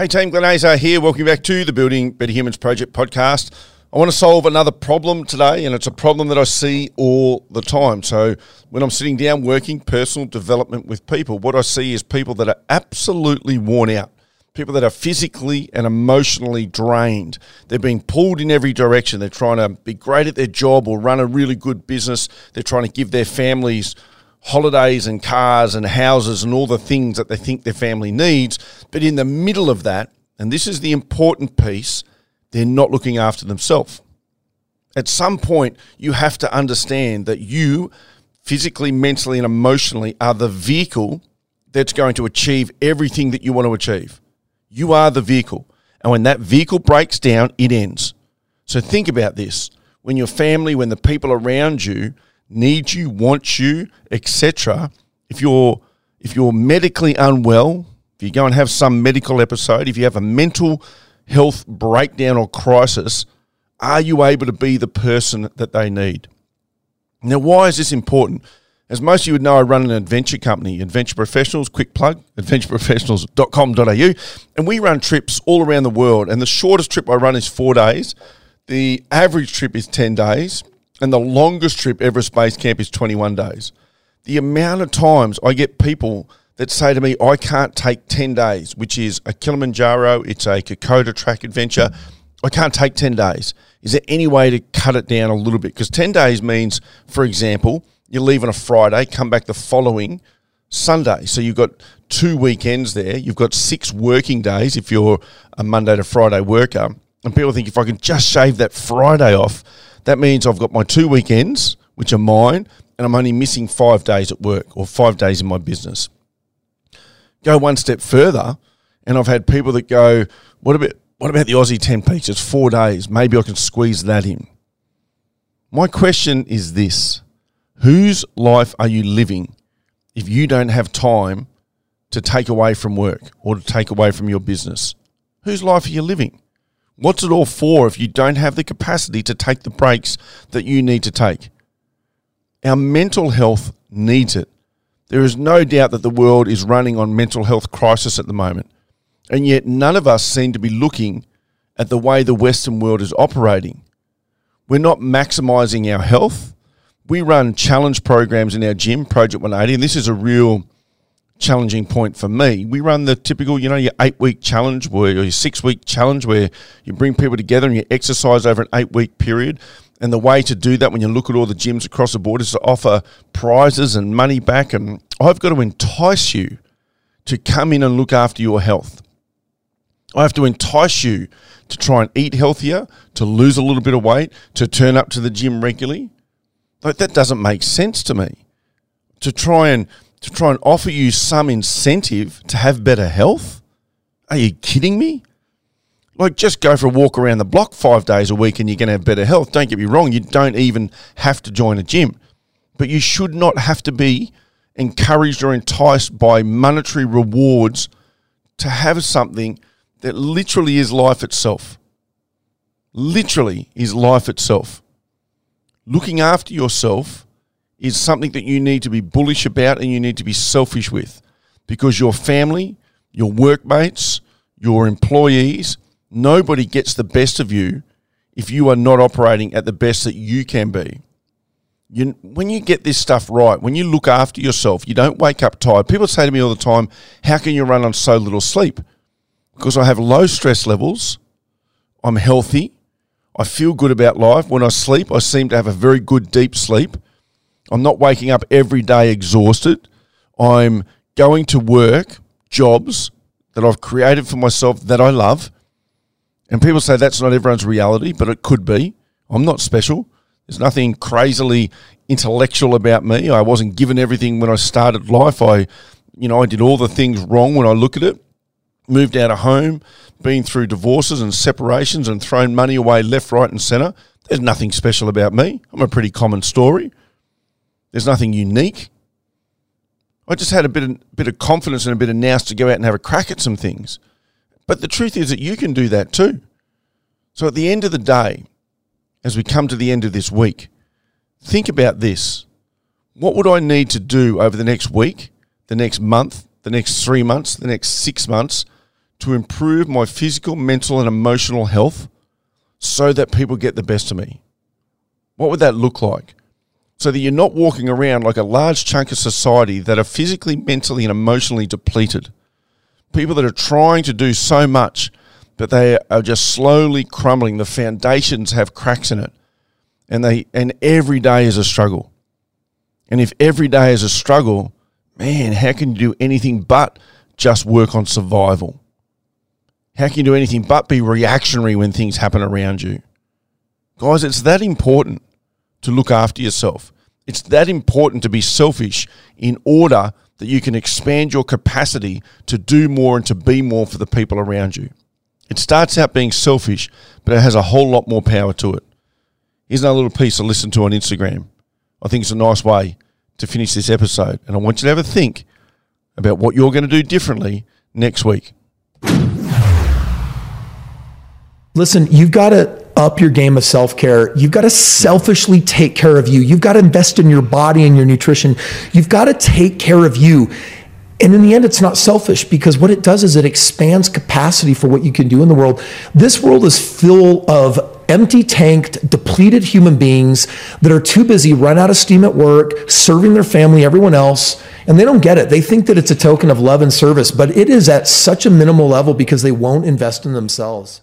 Hey team, Glenn Azar here. Welcome back to the Building Better Humans Project podcast. I want to solve another problem today, and it's a problem that I see all the time. So, when I'm sitting down working personal development with people, what I see is people that are absolutely worn out, people that are physically and emotionally drained. They're being pulled in every direction. They're trying to be great at their job or run a really good business. They're trying to give their families holidays and cars and houses and all the things that they think their family needs. But in the middle of that, and this is the important piece, they're not looking after themselves. At some point, you have to understand that you, physically, mentally, and emotionally, are the vehicle that's going to achieve everything that you want to achieve. You are the vehicle. And when that vehicle breaks down, it ends. So think about this. When your family, when the people around you need you, want you, etc., if you're if you're medically unwell, if you go and have some medical episode, if you have a mental health breakdown or crisis, are you able to be the person that they need? Now, why is this important? As most of you would know, I run an adventure company, Adventure Professionals, quick plug, adventureprofessionals.com.au, and we run trips all around the world. And the shortest trip I run is four days, the average trip is 10 days, and the longest trip Everest Base Camp is 21 days. The amount of times I get people that say to me, I can't take 10 days, which is a Kilimanjaro, it's a Kokoda track adventure. I can't take 10 days. Is there any way to cut it down a little bit? Because 10 days means, for example, you leave on a Friday, come back the following Sunday. So you've got two weekends there. You've got six working days if you're a Monday to Friday worker. And people think if I can just shave that Friday off, that means I've got my two weekends, which are mine, and I'm only missing five days at work or five days in my business go one step further, and I've had people that go, "What about what about the Aussie Ten Peaks? It's four days. Maybe I can squeeze that in." My question is this: Whose life are you living if you don't have time to take away from work or to take away from your business? Whose life are you living? What's it all for if you don't have the capacity to take the breaks that you need to take? Our mental health needs it. There is no doubt that the world is running on mental health crisis at the moment. And yet none of us seem to be looking at the way the Western world is operating. We're not maximizing our health. We run challenge programs in our gym, Project 180, and this is a real challenging point for me. We run the typical, you know, your eight week challenge where your six week challenge where you bring people together and you exercise over an eight week period. And the way to do that when you look at all the gyms across the board is to offer prizes and money back. And I've got to entice you to come in and look after your health. I have to entice you to try and eat healthier, to lose a little bit of weight, to turn up to the gym regularly. Like that doesn't make sense to me. To try and to try and offer you some incentive to have better health? Are you kidding me? Like, just go for a walk around the block five days a week and you're going to have better health. Don't get me wrong, you don't even have to join a gym. But you should not have to be encouraged or enticed by monetary rewards to have something that literally is life itself. Literally is life itself. Looking after yourself is something that you need to be bullish about and you need to be selfish with because your family, your workmates, your employees, nobody gets the best of you if you are not operating at the best that you can be. You, when you get this stuff right, when you look after yourself, you don't wake up tired. People say to me all the time, How can you run on so little sleep? Because I have low stress levels, I'm healthy, I feel good about life. When I sleep, I seem to have a very good deep sleep. I'm not waking up every day exhausted. I'm going to work jobs that I've created for myself that I love and people say that's not everyone's reality, but it could be. I'm not special. There's nothing crazily intellectual about me. I wasn't given everything when I started life. I, you know, I did all the things wrong when I look at it. Moved out of home, been through divorces and separations and thrown money away left, right, and centre. There's nothing special about me. I'm a pretty common story. There's nothing unique. I just had a bit of, bit of confidence and a bit of nous to go out and have a crack at some things. But the truth is that you can do that too. So at the end of the day, as we come to the end of this week, think about this. What would I need to do over the next week, the next month, the next three months, the next six months to improve my physical, mental, and emotional health so that people get the best of me? What would that look like? So that you're not walking around like a large chunk of society that are physically, mentally, and emotionally depleted. People that are trying to do so much, but they are just slowly crumbling. The foundations have cracks in it. And they and every day is a struggle. And if every day is a struggle, man, how can you do anything but just work on survival? How can you do anything but be reactionary when things happen around you? Guys, it's that important to look after yourself. It's that important to be selfish in order that you can expand your capacity to do more and to be more for the people around you. It starts out being selfish, but it has a whole lot more power to it. Here's another little piece to listen to on Instagram. I think it's a nice way to finish this episode. And I want you to have a think about what you're going to do differently next week. Listen, you've got to up your game of self care. You've got to selfishly take care of you. You've got to invest in your body and your nutrition. You've got to take care of you. And in the end, it's not selfish because what it does is it expands capacity for what you can do in the world. This world is full of empty tanked, depleted human beings that are too busy, run out of steam at work, serving their family, everyone else. And they don't get it. They think that it's a token of love and service, but it is at such a minimal level because they won't invest in themselves.